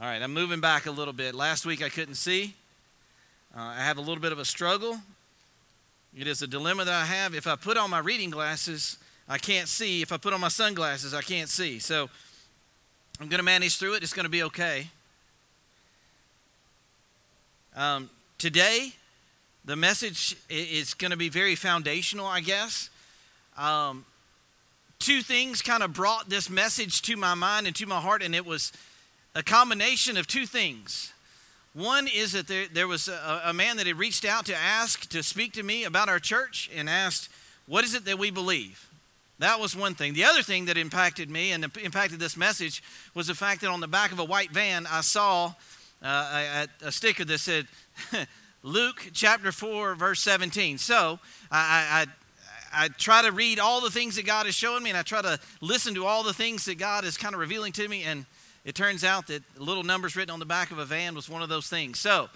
All right, I'm moving back a little bit. Last week I couldn't see. Uh, I have a little bit of a struggle. It is a dilemma that I have. If I put on my reading glasses, I can't see. If I put on my sunglasses, I can't see. So I'm going to manage through it. It's going to be okay. Um, today, the message is going to be very foundational, I guess. Um, two things kind of brought this message to my mind and to my heart, and it was a combination of two things. One is that there, there was a, a man that had reached out to ask to speak to me about our church and asked, What is it that we believe? That was one thing. The other thing that impacted me and impacted this message was the fact that on the back of a white van, I saw uh, a, a, sticker that said, Luke chapter 4, verse 17. So I, I, I try to read all the things that God is showing me, and I try to listen to all the things that God is kind of revealing to me. And it turns out that little numbers written on the back of a van was one of those things. So,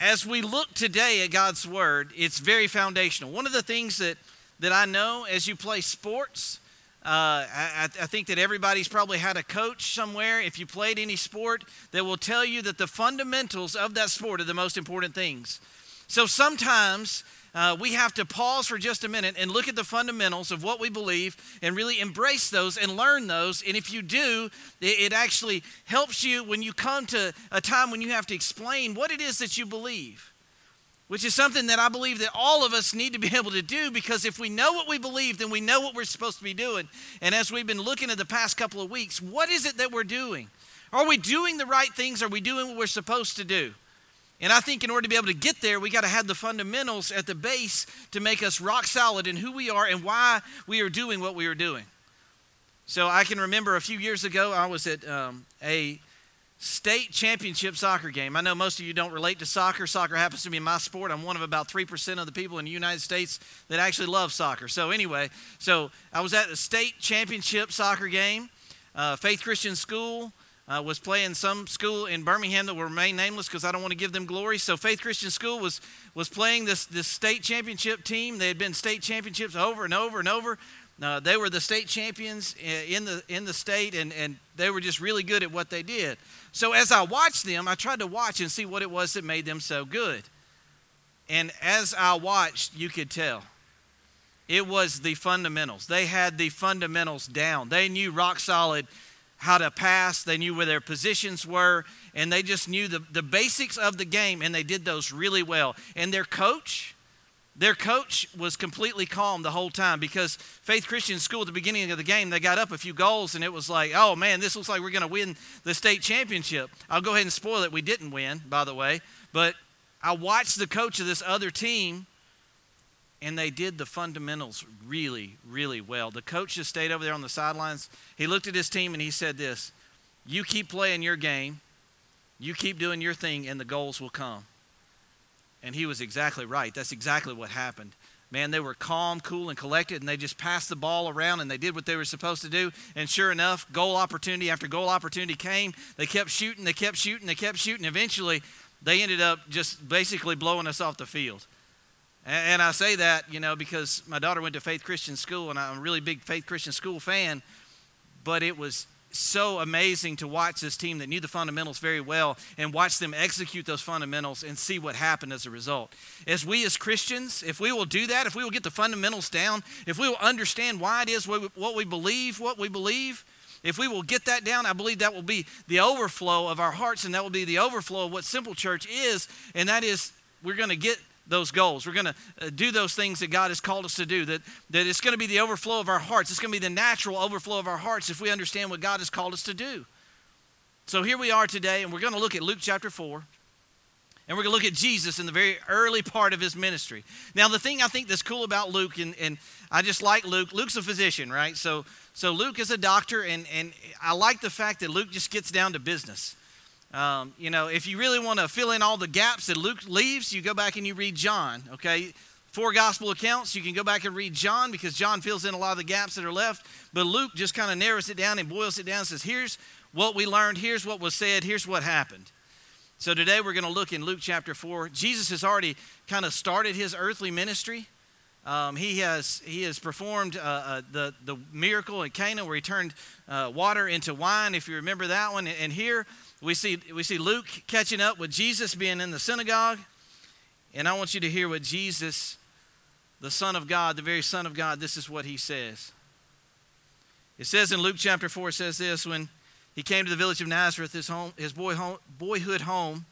as we look today at God's Word, it's very foundational. One of the things that, that I know as you play sports, uh, I, I, think that everybody's probably had a coach somewhere, if you played any sport, that will tell you that the fundamentals of that sport are the most important things. So sometimes uh, we have to pause for just a minute and look at the fundamentals of what we believe and really embrace those and learn those. And if you do, it, it actually helps you when you come to a time when you have to explain what it is that you believe which is something that I believe that all of us need to be able to do because if we know what we believe, then we know what we're supposed to be doing. And as we've been looking at the past couple of weeks, what is it that we're doing? Are we doing the right things? Are we doing what we're supposed to do? And I think in order to be able to get there, we got to have the fundamentals at the base to make us rock solid in who we are and why we are doing what we are doing. So I can remember a few years ago, I was at um, a state championship soccer game. I know most of you don't relate to soccer. Soccer happens to be my sport. I'm one of about 3% of the people in the United States that actually love soccer. So, anyway, so I was at a state championship soccer game, uh, Faith Christian School uh, was playing some school in Birmingham that will remain nameless because I don't want to give them glory. So Faith Christian School was was playing this this state championship team. They had been state championships over and over and over. Uh, they were the state champions in the in the state, and and they were just really good at what they did. So as I watched them, I tried to watch and see what it was that made them so good. And as I watched, you could tell. It was the fundamentals. They had the fundamentals down. They knew rock solid how to pass, they knew where their positions were, and they just knew the, the basics of the game, and they did those really well. And their coach, their coach was completely calm the whole time because Faith Christian School at the beginning of the game, they got up a few goals and it was like, oh man, this looks like we're going to win the state championship. I'll go ahead and spoil it. We didn't win, by the way. But I watched the coach of this other team and they did the fundamentals really, really well. The coach just stayed over there on the sidelines. He looked at his team and he said this You keep playing your game, you keep doing your thing, and the goals will come. And he was exactly right. That's exactly what happened. Man, they were calm, cool, and collected, and they just passed the ball around and they did what they were supposed to do. And sure enough, goal opportunity after goal opportunity came. They kept shooting, they kept shooting, they kept shooting. Eventually, they ended up just basically blowing us off the field. And I say that, you know, because my daughter went to Faith Christian School, and I'm a really big Faith Christian School fan. But it was so amazing to watch this team that knew the fundamentals very well and watch them execute those fundamentals and see what happened as a result. As we as Christians, if we will do that, if we will get the fundamentals down, if we will understand why it is what we believe, what we believe, if we will get that down, I believe that will be the overflow of our hearts and that will be the overflow of what Simple Church is, and that is we're going to get those goals. We're going to uh, do those things that God has called us to do. That, that it's going to be the overflow of our hearts. It's going to be the natural overflow of our hearts if we understand what God has called us to do. So here we are today, and we're going to look at Luke chapter 4. And we're going to look at Jesus in the very early part of his ministry. Now, the thing I think that's cool about Luke, and, and I just like Luke, Luke's a physician, right? So, so Luke is a doctor, and, and I like the fact that Luke just gets down to business. Um, you know, if you really want to fill in all the gaps that Luke leaves, you go back and you read John, okay? Four gospel accounts, you can go back and read John because John fills in a lot of the gaps that are left. But Luke just kind of narrows it down and boils it down and says, here's what we learned, here's what was said, here's what happened. So today we're going to look in Luke chapter 4. Jesus has already kind of started his earthly ministry. Um, he has he has performed uh, uh, the the miracle in Cana where he turned uh, water into wine. If you remember that one, and here we see we see Luke catching up with Jesus being in the synagogue, and I want you to hear what Jesus, the Son of God, the very Son of God, this is what he says. It says in Luke chapter four, it says this when he came to the village of Nazareth, his home, his boy home, boyhood home.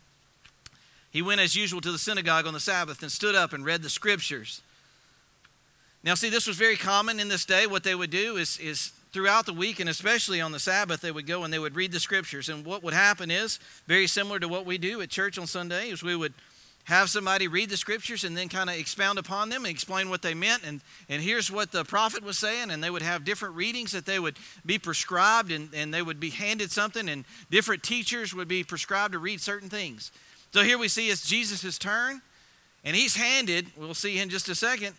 He went as usual to the synagogue on the Sabbath and stood up and read the scriptures. Now, see, this was very common in this day. What they would do is, is throughout the week and especially on the Sabbath, they would go and they would read the scriptures. And what would happen is very similar to what we do at church on Sunday is we would have somebody read the scriptures and then kind of expound upon them and explain what they meant. And, and here's what the prophet was saying. And they would have different readings that they would be prescribed and, and they would be handed something, and different teachers would be prescribed to read certain things. So here we see it's Jesus' turn, and he's handed, we'll see in just a second,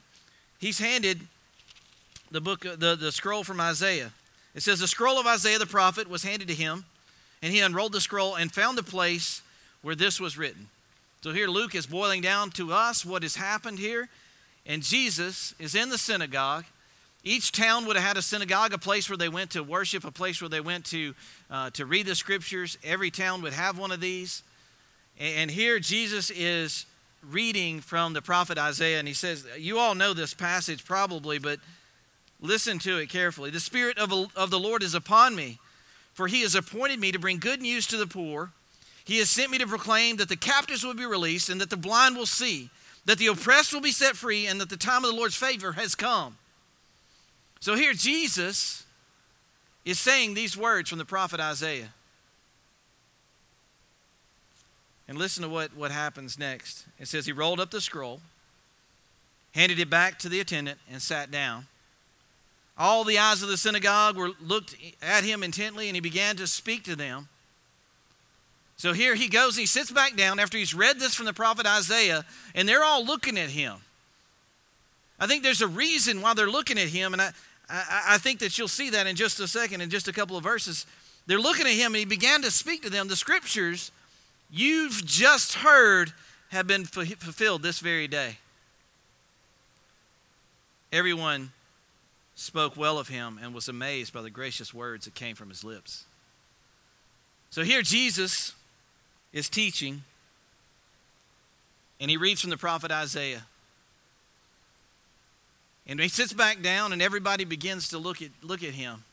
he's handed the book, the, the scroll from Isaiah. It says, The scroll of Isaiah the prophet was handed to him, and he unrolled the scroll and found the place where this was written. So here Luke is boiling down to us what has happened here, and Jesus is in the synagogue. Each town would have had a synagogue, a place where they went to worship, a place where they went to, uh, to read the scriptures. Every town would have one of these. And here Jesus is reading from the prophet Isaiah, and he says, You all know this passage probably, but listen to it carefully. The Spirit of, of the Lord is upon me, for he has appointed me to bring good news to the poor. He has sent me to proclaim that the captives will be released, and that the blind will see, that the oppressed will be set free, and that the time of the Lord's favor has come. So here Jesus is saying these words from the prophet Isaiah. And listen to what, what happens next. It says, He rolled up the scroll, handed it back to the attendant, and sat down. All the eyes of the synagogue were looked at him intently, and he began to speak to them. So here he goes, he sits back down after he's read this from the prophet Isaiah, and they're all looking at him. I think there's a reason why they're looking at him, and I, I, I think that you'll see that in just a second, in just a couple of verses. They're looking at him, and he began to speak to them. The scriptures you've just heard have been fulfilled this very day. Everyone spoke well of him and was amazed by the gracious words that came from his lips. So here Jesus is teaching, and he reads from the prophet Isaiah. And he sits back down, and everybody begins to look at, look at him.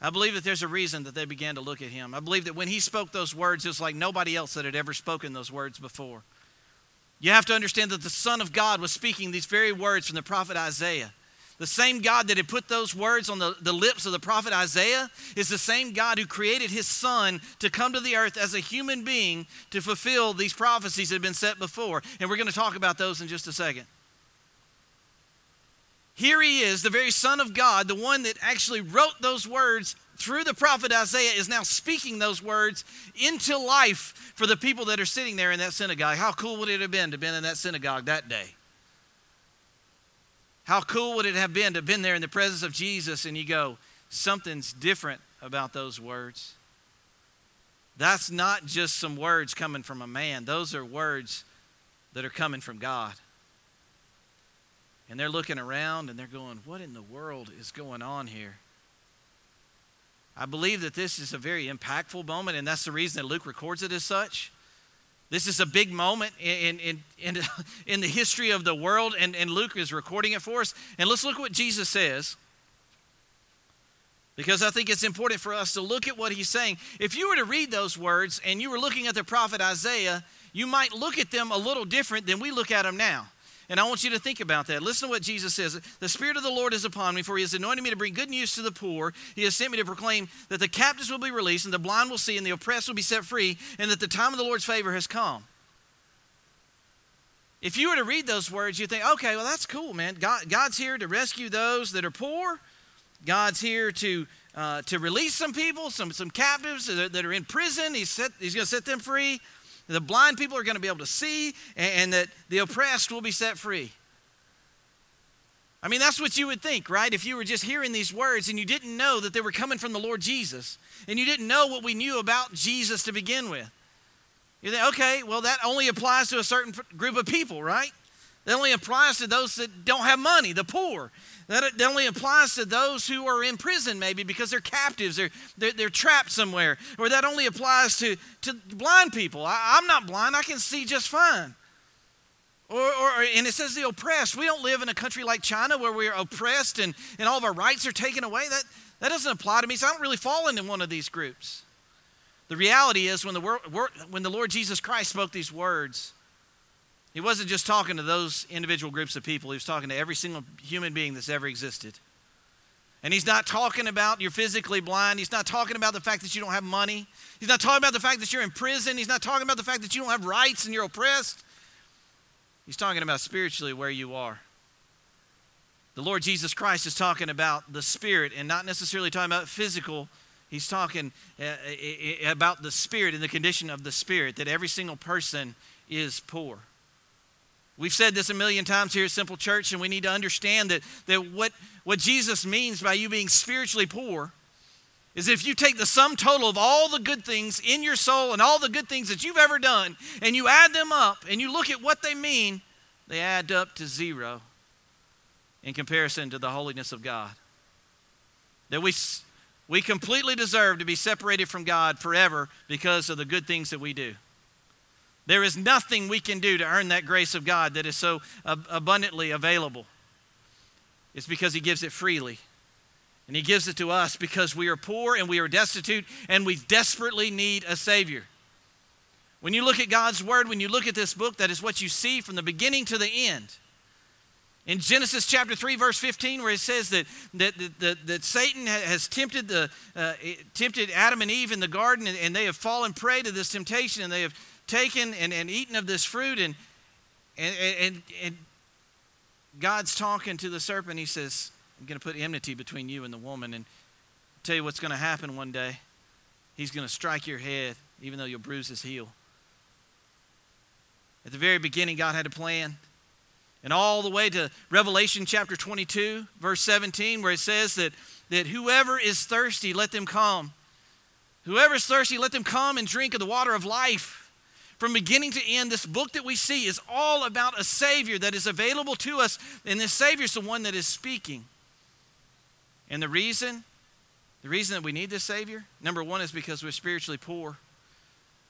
I believe that there's a reason that they began to look at him. I believe that when he spoke those words, it was like nobody else that had ever spoken those words before. You have to understand that the Son of God was speaking these very words from the prophet Isaiah. The same God that had put those words on the, the lips of the prophet Isaiah is the same God who created his Son to come to the earth as a human being to fulfill these prophecies that had been set before. And we're going to talk about those in just a second. Here he is, the very Son of God, the one that actually wrote those words through the prophet Isaiah, is now speaking those words into life for the people that are sitting there in that synagogue. How cool would it have been to have been in that synagogue that day? How cool would it have been to have been there in the presence of Jesus and you go, something's different about those words? That's not just some words coming from a man, those are words that are coming from God. And they're looking around and they're going, What in the world is going on here? I believe that this is a very impactful moment, and that's the reason that Luke records it as such. This is a big moment in, in, in, in the history of the world, and, and Luke is recording it for us. And let's look at what Jesus says, because I think it's important for us to look at what he's saying. If you were to read those words and you were looking at the prophet Isaiah, you might look at them a little different than we look at them now. And I want you to think about that. Listen to what Jesus says. The Spirit of the Lord is upon me, for he has anointed me to bring good news to the poor. He has sent me to proclaim that the captives will be released, and the blind will see, and the oppressed will be set free, and that the time of the Lord's favor has come. If you were to read those words, you'd think, okay, well, that's cool, man. God, God's here to rescue those that are poor. God's here to, uh, to release some people, some, some captives that are, in prison. He's, he's going to set them free the blind people are going to be able to see, and, that the oppressed will be set free. I mean, that's what you would think, right? If you were just hearing these words and you didn't know that they were coming from the Lord Jesus, and you didn't know what we knew about Jesus to begin with. You think, okay, well, that only applies to a certain group of people, right? That only applies to those that don't have money, the poor. That only applies to those who are in prison, maybe because they're captives, they're, they're, they're trapped somewhere. Or that only applies to, to blind people. I, I'm not blind, I can see just fine. Or, or, and it says the oppressed. We don't live in a country like China where we're oppressed and, and all of our rights are taken away. That, that doesn't apply to me, so I don't really fall into one of these groups. The reality is, when the, when the Lord Jesus Christ spoke these words, he wasn't just talking to those individual groups of people, he was talking to every single human being that's ever existed. And he's not talking about you're physically blind. He's not talking about the fact that you don't have money. He's not talking about the fact that you're in prison. He's not talking about the fact that you don't have rights and you're oppressed. He's talking about spiritually where you are. The Lord Jesus Christ is talking about the spirit and not necessarily talking about physical. He's talking uh, about the spirit and the condition of the spirit, that every single person is poor. We've said this a million times here at Simple Church, and we need to understand that, that what, what Jesus means by you being spiritually poor is if you take the sum total of all the good things in your soul and all the good things that you've ever done, and you add them up and you look at what they mean, they add up to zero in comparison to the holiness of God. That we, we completely deserve to be separated from God forever because of the good things that we do. There is nothing we can do to earn that grace of God that is so abundantly available. It's because He gives it freely. And He gives it to us because we are poor and we are destitute and we desperately need a Savior. When you look at God's Word, when you look at this book, that is what you see from the beginning to the end. In Genesis chapter 3, verse 15, where it says that, that, that, that, that Satan has tempted, the, uh, tempted Adam and Eve in the garden, and, and they have fallen prey to this temptation, and they have taken and, and eaten of this fruit and, and, and, and God's talking to the serpent. He says, I'm going to put enmity between you and the woman and tell you what's going to happen one day. He's going to strike your head, even though you'll bruise his heel. At the very beginning, God had a plan. And all the way to Revelation chapter 22, verse 17, where it says that, that whoever is thirsty, let them come. Whoever is thirsty, let them come and drink of the water of life. From beginning to end, this book that we see is all about a Savior that is available to us, and this Savior is the one that is speaking. And the reason, the reason that we need this Savior, number one, is because we're spiritually poor.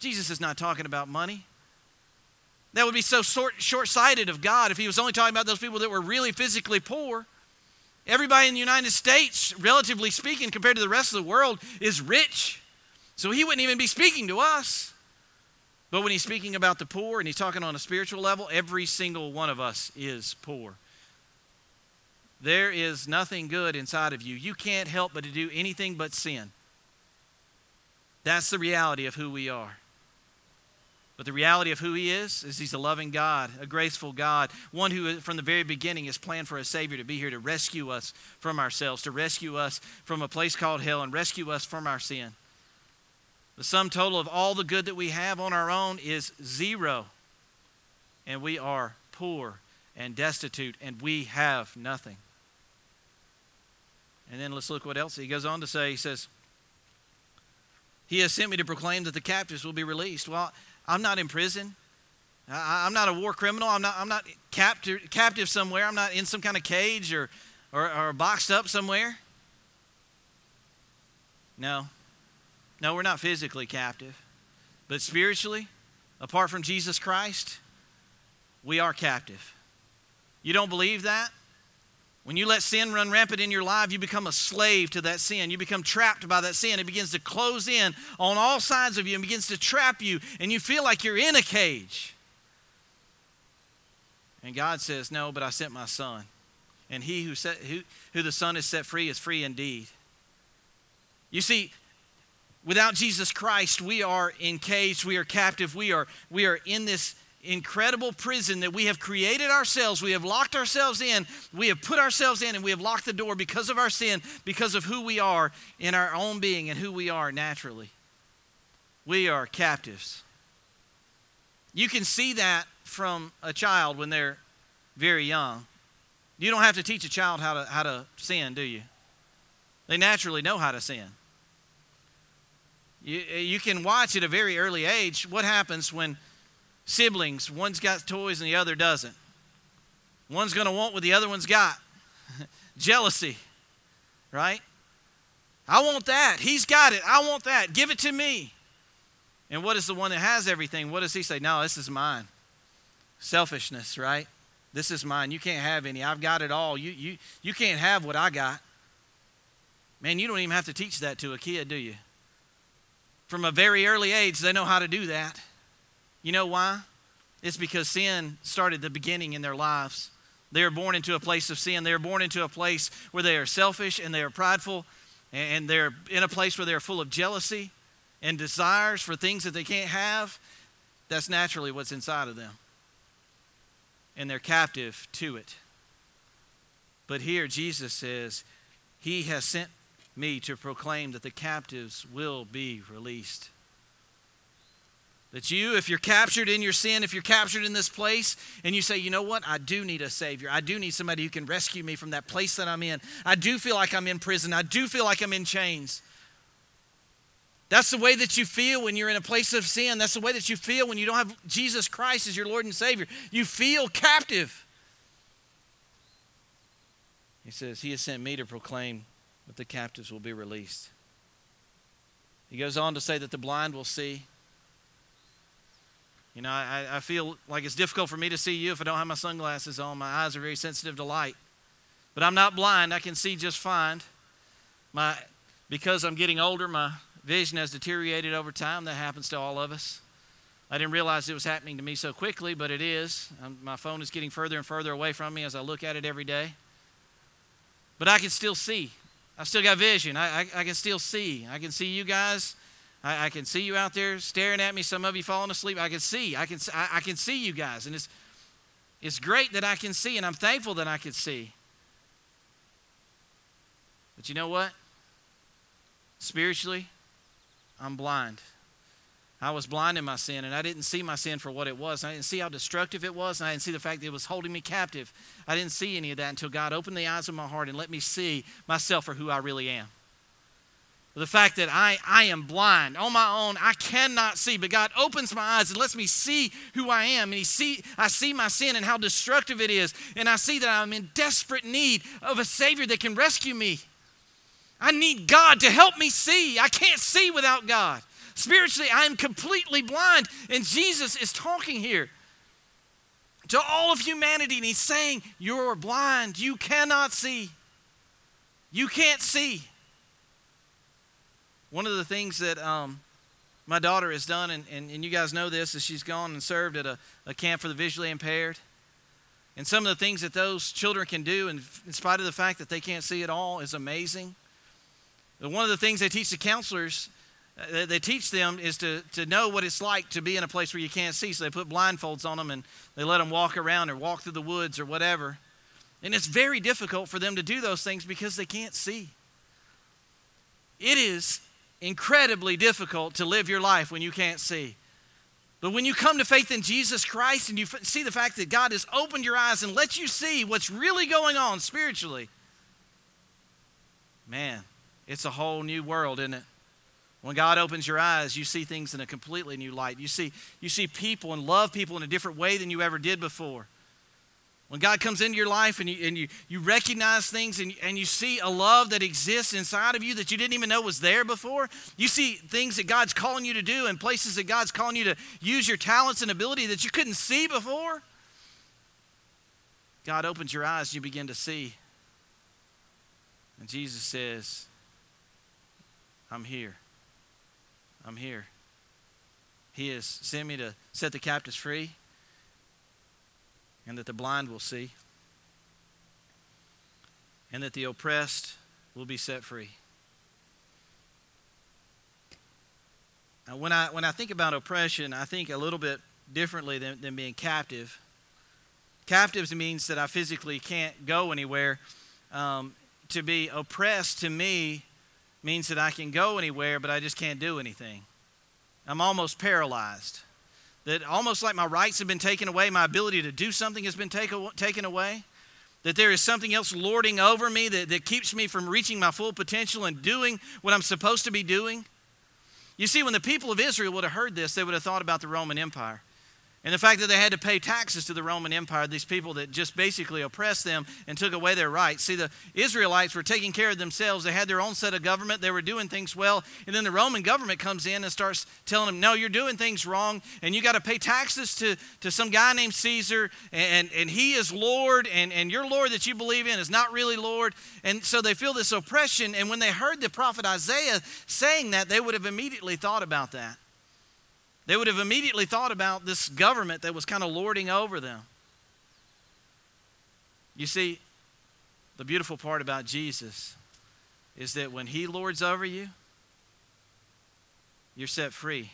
Jesus is not talking about money. That would be so short sighted of God if He was only talking about those people that were really physically poor. Everybody in the United States, relatively speaking, compared to the rest of the world, is rich. So He wouldn't even be speaking to us. But when he's speaking about the poor and he's talking on a spiritual level, every single one of us is poor. There is nothing good inside of you. You can't help but to do anything but sin. That's the reality of who we are. But the reality of who he is is he's a loving God, a graceful God, one who from the very beginning has planned for a Savior to be here to rescue us from ourselves, to rescue us from a place called hell, and rescue us from our sin. The sum total of all the good that we have on our own is zero. And we are poor and destitute, and we have nothing. And then let's look what else he goes on to say. He says, He has sent me to proclaim that the captives will be released. Well, I'm not in prison. I, am not a war criminal. I'm not, I'm not captive, captive somewhere. I'm not in some kind of cage or, or, or boxed up somewhere. No, no, we're not physically captive, but spiritually, apart from Jesus Christ, we are captive. You don't believe that? When you let sin run rampant in your life, you become a slave to that sin. You become trapped by that sin. It begins to close in on all sides of you and begins to trap you, and you feel like you're in a cage. And God says, No, but I sent my son. And he who, set, who, who the son has set free is free indeed. You see, Without Jesus Christ, we are encaged, we are captive, we are, we are in this incredible prison that we have created ourselves. We have locked ourselves in. We have put ourselves in and we have locked the door because of our sin, because of who we are in our own being and who we are naturally. We are captives. You can see that from a child when they're very young. You don't have to teach a child how to, how to sin, do you? They naturally know how to sin. You, you can watch at a very early age what happens when siblings, one's got toys and the other doesn't. One's going to want what the other one's got jealousy, right? I want that. He's got it. I want that. Give it to me. And what is the one that has everything? What does he say? No, this is mine. Selfishness, right? This is mine. You can't have any. I've got it all. You, you, you can't have what I got. Man, you don't even have to teach that to a kid, do you? From a very early age, they know how to do that. You know why? It's because sin started the beginning in their lives. They are born into a place of sin. They are born into a place where they are selfish and they are prideful and they're in a place where they're full of jealousy and desires for things that they can't have. That's naturally what's inside of them. And they're captive to it. But here Jesus says, He has sent me to proclaim that the captives will be released. That you, if you're captured in your sin, if you're captured in this place, and you say, you know what, I do need a Savior. I do need somebody who can rescue me from that place that I'm in. I do feel like I'm in prison. I do feel like I'm in chains. That's the way that you feel when you're in a place of sin. That's the way that you feel when you don't have Jesus Christ as your Lord and Savior. You feel captive. He says, He has sent me to proclaim that the captives will be released. He goes on to say that the blind will see you know, I, I feel like it's difficult for me to see you if I don't have my sunglasses on. My eyes are very sensitive to light. But I'm not blind. I can see just fine. My, because I'm getting older, my vision has deteriorated over time. That happens to all of us. I didn't realize it was happening to me so quickly, but it is. I'm, my phone is getting further and further away from me as I look at it every day. But I can still see. I've still got vision. I, I, I can still see. I can see you guys I, I, can see you out there staring at me. Some of you falling asleep. I can see. I can, I, I can see you guys. And it's, it's great that I can see, and I'm thankful that I can see. But you know what? Spiritually, I'm blind. I was blind in my sin, and I didn't see my sin for what it was. I didn't see how destructive it was, and I didn't see the fact that it was holding me captive. I didn't see any of that until God opened the eyes of my heart and let me see myself for who I really am the fact that I, I am blind on my own i cannot see but god opens my eyes and lets me see who i am and he see i see my sin and how destructive it is and i see that i'm in desperate need of a savior that can rescue me i need god to help me see i can't see without god spiritually i am completely blind and jesus is talking here to all of humanity and he's saying you're blind you cannot see you can't see one of the things that um, my daughter has done, and, and, and, you guys know this, is she's gone and served at a, a camp for the visually impaired. And some of the things that those children can do, in, in spite of the fact that they can't see at all, is amazing. One of the things they teach the counselors, they teach them, is to, to know what it's like to be in a place where you can't see. So they put blindfolds on them and they let them walk around or walk through the woods or whatever. And it's very difficult for them to do those things because they can't see. It is incredibly difficult to live your life when you can't see. But when you come to faith in Jesus Christ and you f- see the fact that God has opened your eyes and let you see what's really going on spiritually, man, it's a whole new world, isn't it? When God opens your eyes, you see things in a completely new light. You see, you see people and love people in a different way than you ever did before. When God comes into your life and you, and you, you recognize things and, and you see a love that exists inside of you that you didn't even know was there before, you see things that God's calling you to do and places that God's calling you to use your talents and ability that you couldn't see before. God opens your eyes and you begin to see. And Jesus says, I'm here. I'm here. He has sent me to set the captives free and that the blind will see, and that the oppressed will be set free. Now, when I, when I think about oppression, I think a little bit differently than, than being captive. Captives means that I physically can't go anywhere. Um, to be oppressed to me means that I can go anywhere, but I just can't do anything. I'm almost paralyzed that almost like my rights have been taken away, my ability to do something has been take, taken away, that there is something else lording over me that, that keeps me from reaching my full potential and doing what I'm supposed to be doing. You see, when the people of Israel would have heard this, they would have thought about the Roman Empire. And the fact that they had to pay taxes to the Roman Empire, these people that just basically oppressed them and took away their rights. See, the Israelites were taking care of themselves. They had their own set of government. They were doing things well. And then the Roman government comes in and starts telling them, no, you're doing things wrong. And you got to pay taxes to, to some guy named Caesar. And, and he is Lord. And, and your Lord that you believe in is not really Lord. And so they feel this oppression. And when they heard the prophet Isaiah saying that, they would have immediately thought about that. They would have immediately thought about this government that was kind of lording over them. You see, the beautiful part about Jesus is that when he lords over you, you're set free.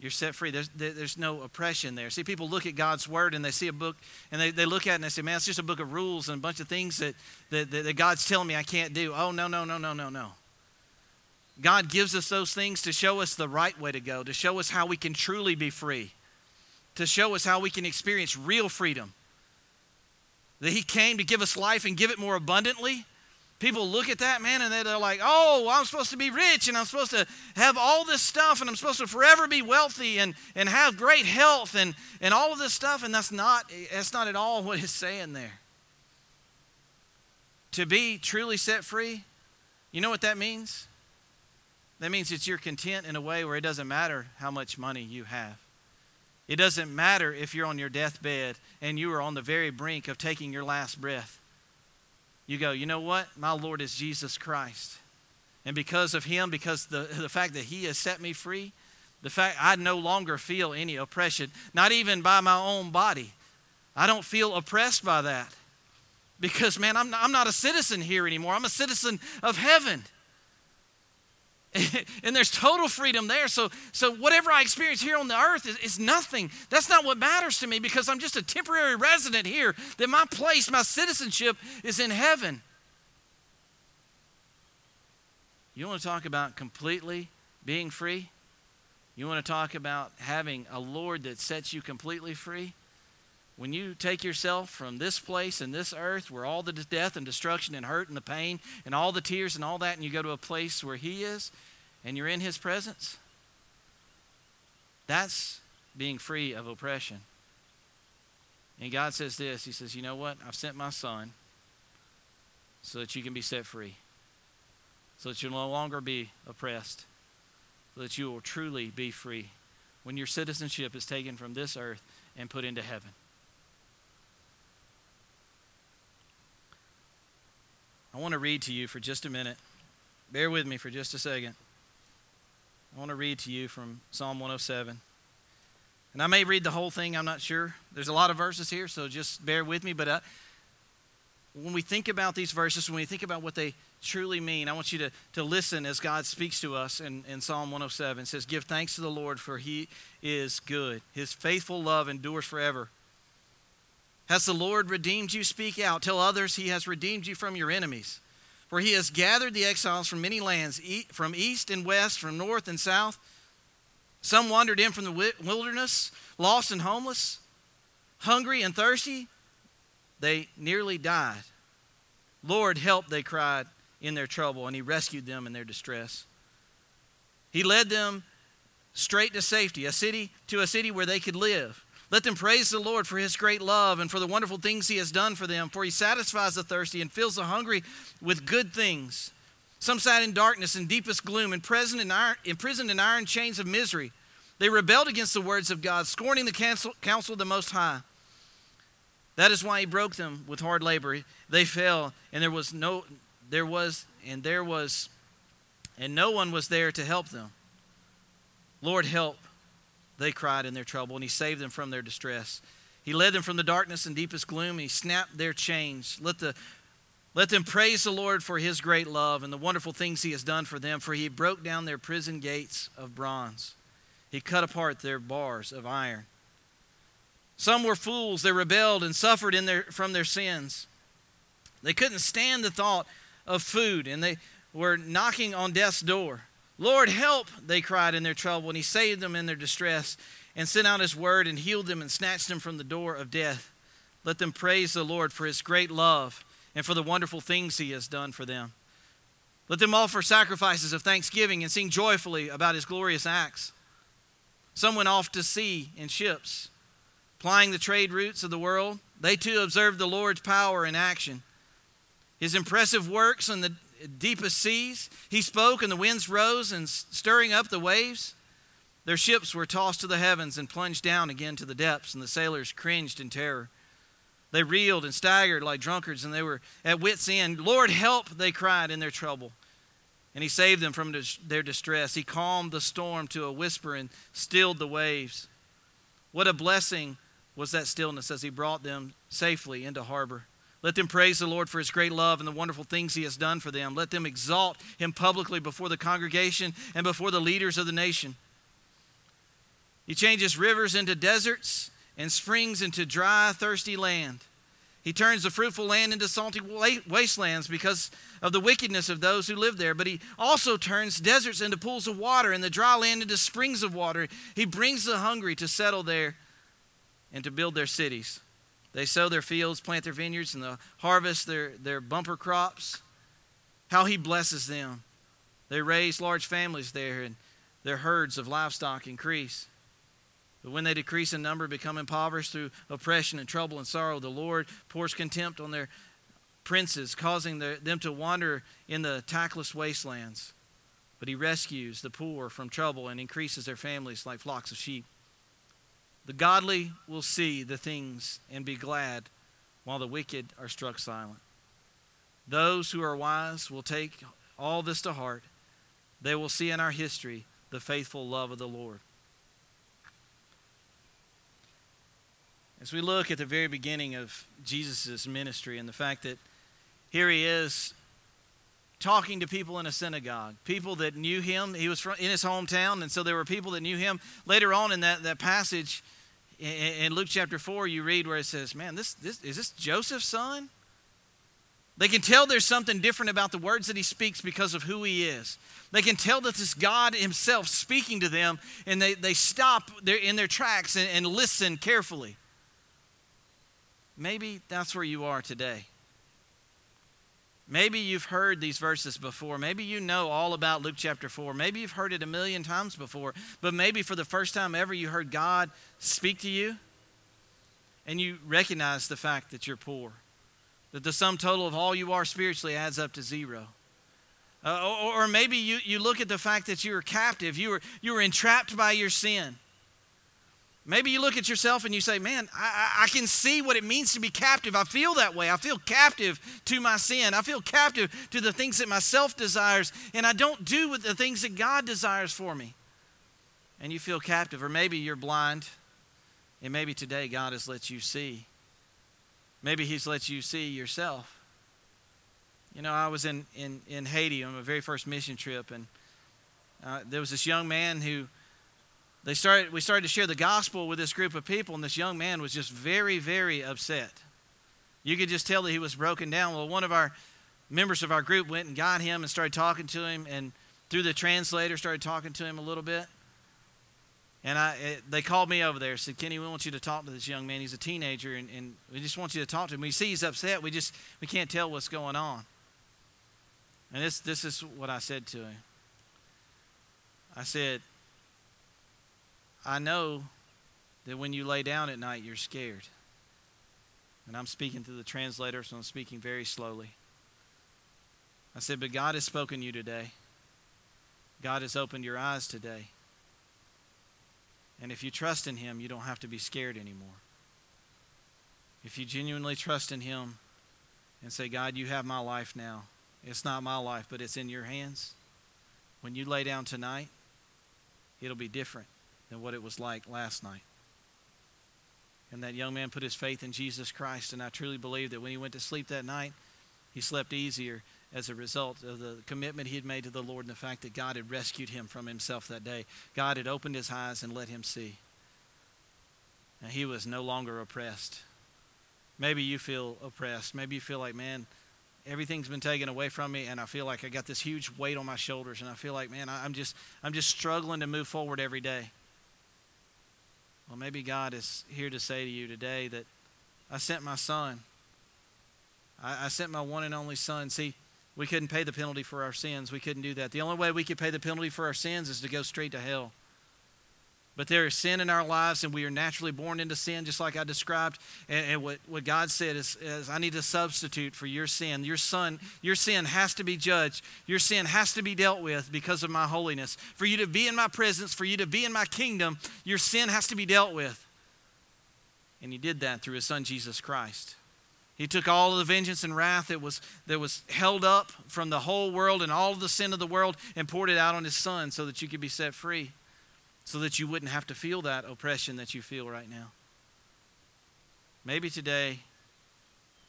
You're set free. There's, there's no oppression there. See, people look at God's word and they see a book and they, they look at it and they say, man, it's just a book of rules and a bunch of things that, that, that God's telling me I can't do. Oh, no, no, no, no, no, no. God gives us those things to show us the right way to go, to show us how we can truly be free, to show us how we can experience real freedom. That He came to give us life and give it more abundantly. People look at that, man, and they're like, oh, I'm supposed to be rich and I'm supposed to have all this stuff and I'm supposed to forever be wealthy and, and have great health and, and all of this stuff. And that's not, that's not at all what it's saying there. To be truly set free, you know what that means? That means that you're content in a way where it doesn't matter how much money you have. It doesn't matter if you're on your deathbed and you are on the very brink of taking your last breath. You go, you know what? My Lord is Jesus Christ. And because of him, because the, the fact that he has set me free, the fact I no longer feel any oppression, not even by my own body. I don't feel oppressed by that. Because, man, I'm not, I'm not a citizen here anymore. I'm a citizen of heaven. and there's total freedom there. So, so whatever I experience here on the earth is, is, nothing. That's not what matters to me because I'm just a temporary resident here. That my place, my citizenship is in heaven. You want to talk about completely being free? You want to talk about having a Lord that sets you completely free? When you take yourself from this place and this earth where all the death and destruction and hurt and the pain and all the tears and all that, and you go to a place where He is and you're in His presence, that's being free of oppression. And God says this He says, You know what? I've sent my Son so that you can be set free, so that you'll no longer be oppressed, so that you will truly be free when your citizenship is taken from this earth and put into heaven. I want to read to you for just a minute. Bear with me for just a second. I want to read to you from Psalm 107. And I may read the whole thing, I'm not sure. There's a lot of verses here, so just bear with me. But uh, when we think about these verses, when we think about what they truly mean, I want you to, to listen as God speaks to us in, in Psalm 107. It says, Give thanks to the Lord, for he is good. His faithful love endures forever. Has the Lord redeemed you? Speak out. Tell others he has redeemed you from your enemies. For he has gathered the exiles from many lands, from east and west, from north and south. Some wandered in from the wilderness, lost and homeless, hungry and thirsty. They nearly died. Lord, help, they cried in their trouble, and he rescued them in their distress. He led them straight to safety, a city to a city where they could live. Let them praise the Lord for his great love and for the wonderful things he has done for them, for he satisfies the thirsty and fills the hungry with good things. Some sat in darkness and deepest gloom, imprisoned in iron, imprisoned in iron chains of misery. They rebelled against the words of God, scorning the counsel, counsel of the Most High. That is why he broke them with hard labor. They fell, and there was no, there was, and there was, and no one was there to help them. Lord, help they cried in their trouble, and he saved them from their distress. He led them from the darkness and deepest gloom, he snapped their chains. Let, the, let them praise the Lord for his great love and the wonderful things he has done for them, for he broke down their prison gates of bronze. He cut apart their bars of iron. Some were fools, they rebelled and suffered in their, from their sins. They couldn't stand the thought of food, and they were knocking on death's door. Lord, help, they cried in their trouble, and he saved them in their distress, and sent out his word and healed them and snatched them from the door of death. Let them praise the Lord for his great love and for the wonderful things he has done for them. Let them offer sacrifices of thanksgiving and sing joyfully about his glorious acts. Some went off to sea in ships, plying the trade routes of the world. They too observed the Lord's power in action. His impressive works in the deepest seas. He spoke, and the winds rose, and stirring up the waves. Their ships were tossed to the heavens and plunged down again to the depths, and the sailors cringed in terror. They reeled and staggered like drunkards, and they were at wits' end. Lord, help, they cried in their trouble. And he saved them from their distress. He calmed the storm to a whisper and stilled the waves. What a blessing was that stillness as he brought them safely into harbor. Let them praise the Lord for his great love and the wonderful things he has done for them. Let them exalt him publicly before the congregation and before the leaders of the nation. He changes rivers into deserts and springs into dry, thirsty land. He turns the fruitful land into salty wastelands because of the wickedness of those who live there. But he also turns deserts into pools of water and the dry land into springs of water. He brings the hungry to settle there and to build their cities. They sow their fields, plant their vineyards, and the harvest their, their bumper crops. How he blesses them. They raise large families there, and their herds of livestock increase. But when they decrease in number, become impoverished through oppression and trouble and sorrow, the Lord pours contempt on their princes, causing their, them to wander in the tackless wastelands. But he rescues the poor from trouble and increases their families like flocks of sheep. The godly will see the things and be glad, while the wicked are struck silent. Those who are wise will take all this to heart. They will see in our history the faithful love of the Lord. As we look at the very beginning of Jesus' ministry and the fact that here he is talking to people in a synagogue, people that knew him. He was from, in his hometown, and so there were people that knew him. Later on in that, that passage in, Luke chapter 4, you read where it says, Man, this, this, is this Joseph's son? They can tell there's something different about the words that he speaks because of who he is. They can tell that this God himself speaking to them, and they, they stop in their tracks and, and listen carefully. Maybe that's where you are today. Maybe you've heard these verses before. Maybe you know all about Luke chapter 4. Maybe you've heard it a million times before. But maybe for the first time ever, you heard God speak to you and you recognize the fact that you're poor, that the sum total of all you are spiritually adds up to zero. Uh, or, or, maybe you, you look at the fact that you are captive, you were, you were entrapped by your sin. Maybe you look at yourself and you say, Man, I, I, can see what it means to be captive. I feel that way. I feel captive to my sin. I feel captive to the things that myself desires, and I don't do with the things that God desires for me. And you feel captive. Or maybe you're blind, and maybe today God has let you see. Maybe He's let you see yourself. You know, I was in, in, in Haiti on my very first mission trip, and uh, there was this young man who they started, we started to share the gospel with this group of people, and this young man was just very, very upset. You could just tell that he was broken down. Well, one of our members of our group went and got him and started talking to him, and through the translator, started talking to him a little bit. And I, it, they called me over there. Said, "Kenny, we want you to talk to this young man. He's a teenager, and, and we just want you to talk to him. We see he's upset. We just we can't tell what's going on." And this this is what I said to him. I said, I know that when you lay down at night, you're scared. And I'm speaking to the translator, so I'm speaking very slowly. I said, But God has spoken to you today. God has opened your eyes today. And if you trust in Him, you don't have to be scared anymore. If you genuinely trust in Him and say, God, you have my life now, it's not my life, but it's in your hands. When you lay down tonight, it'll be different than what it was like last night. And that young man put his faith in Jesus Christ, and I truly believe that when he went to sleep that night, he slept easier as a result of the commitment he had made to the Lord and the fact that God had rescued him from himself that day. God had opened his eyes and let him see. And he was no longer oppressed. Maybe you feel oppressed. Maybe you feel like, man, everything's been taken away from me and i feel like i got this huge weight on my shoulders and i feel like man i'm just i'm just struggling to move forward every day well, maybe God is here to say to you today that I sent my son. I, I, sent my one and only son. See, we couldn't pay the penalty for our sins. We couldn't do that. The only way we could pay the penalty for our sins is to go straight to hell. But there is sin in our lives, and we are naturally born into sin, just like I described. And, and, what, what God said is, is, I need a substitute for your sin. Your son, your sin has to be judged. Your sin has to be dealt with because of my holiness. For you to be in my presence, for you to be in my kingdom, your sin has to be dealt with. And he did that through his son Jesus Christ. He took all of the vengeance and wrath that was, that was held up from the whole world and all of the sin of the world and poured it out on his son so that you could be set free so that you wouldn't have to feel that oppression that you feel right now. Maybe today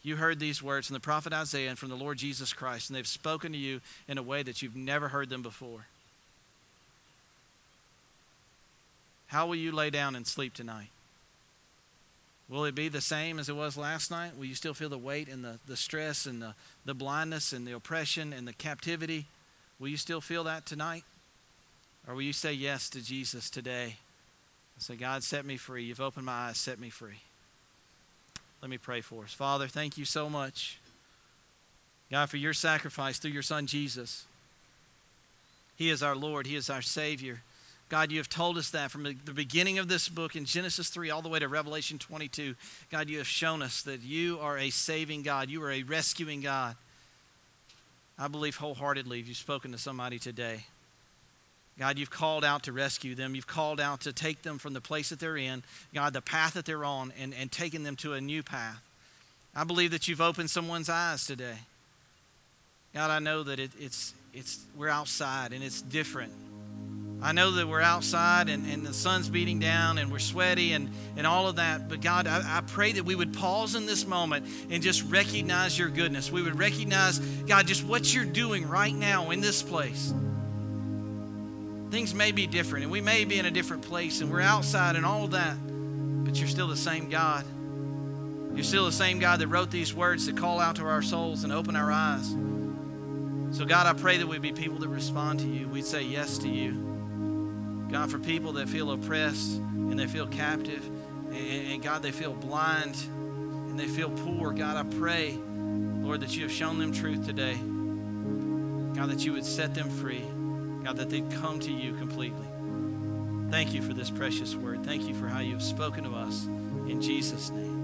you heard these words from the prophet Isaiah and from the Lord Jesus Christ, and they've spoken to you in a way that you've never heard them before. How will you lay down and sleep tonight? Will it be the same as it was last night? Will you still feel the weight and the, the stress and the, the blindness and the oppression and the captivity? Will you still feel that tonight? Or will you say yes to Jesus today and say, God, set me free. You've opened my eyes, set me free. Let me pray for us. Father, thank you so much, God, for your sacrifice through your Son Jesus. He is our Lord, He is our Savior. God, you have told us that from the beginning of this book in Genesis 3 all the way to Revelation 22. God, you have shown us that you are a saving God, you are a rescuing God. I believe wholeheartedly if you've spoken to somebody today. God, you've called out to rescue them. You've called out to take them from the place that they're in, God, the path that they're on, and, and taking them to a new path. I believe that you've opened someone's eyes today. God, I know that it, it's, it's, we're outside and it's different. I know that we're outside and, and the sun's beating down and we're sweaty and, and all of that. But God, I, I pray that we would pause in this moment and just recognize your goodness. We would recognize, God, just what you're doing right now in this place things may be different and we may be in a different place and we're outside and all that, but you're still the same God. You're still the same God that wrote these words to call out to our souls and open our eyes. So, God, I pray that we'd be people that respond to you. We'd say yes to you. God, for people that feel oppressed and they feel captive, and, and God, they feel blind and they feel poor, God, I pray, Lord, that you have shown them truth today. God, that you would set them free. God, that they'd come to you completely. Thank you for this precious word. Thank you for how you have spoken to us. In Jesus' name.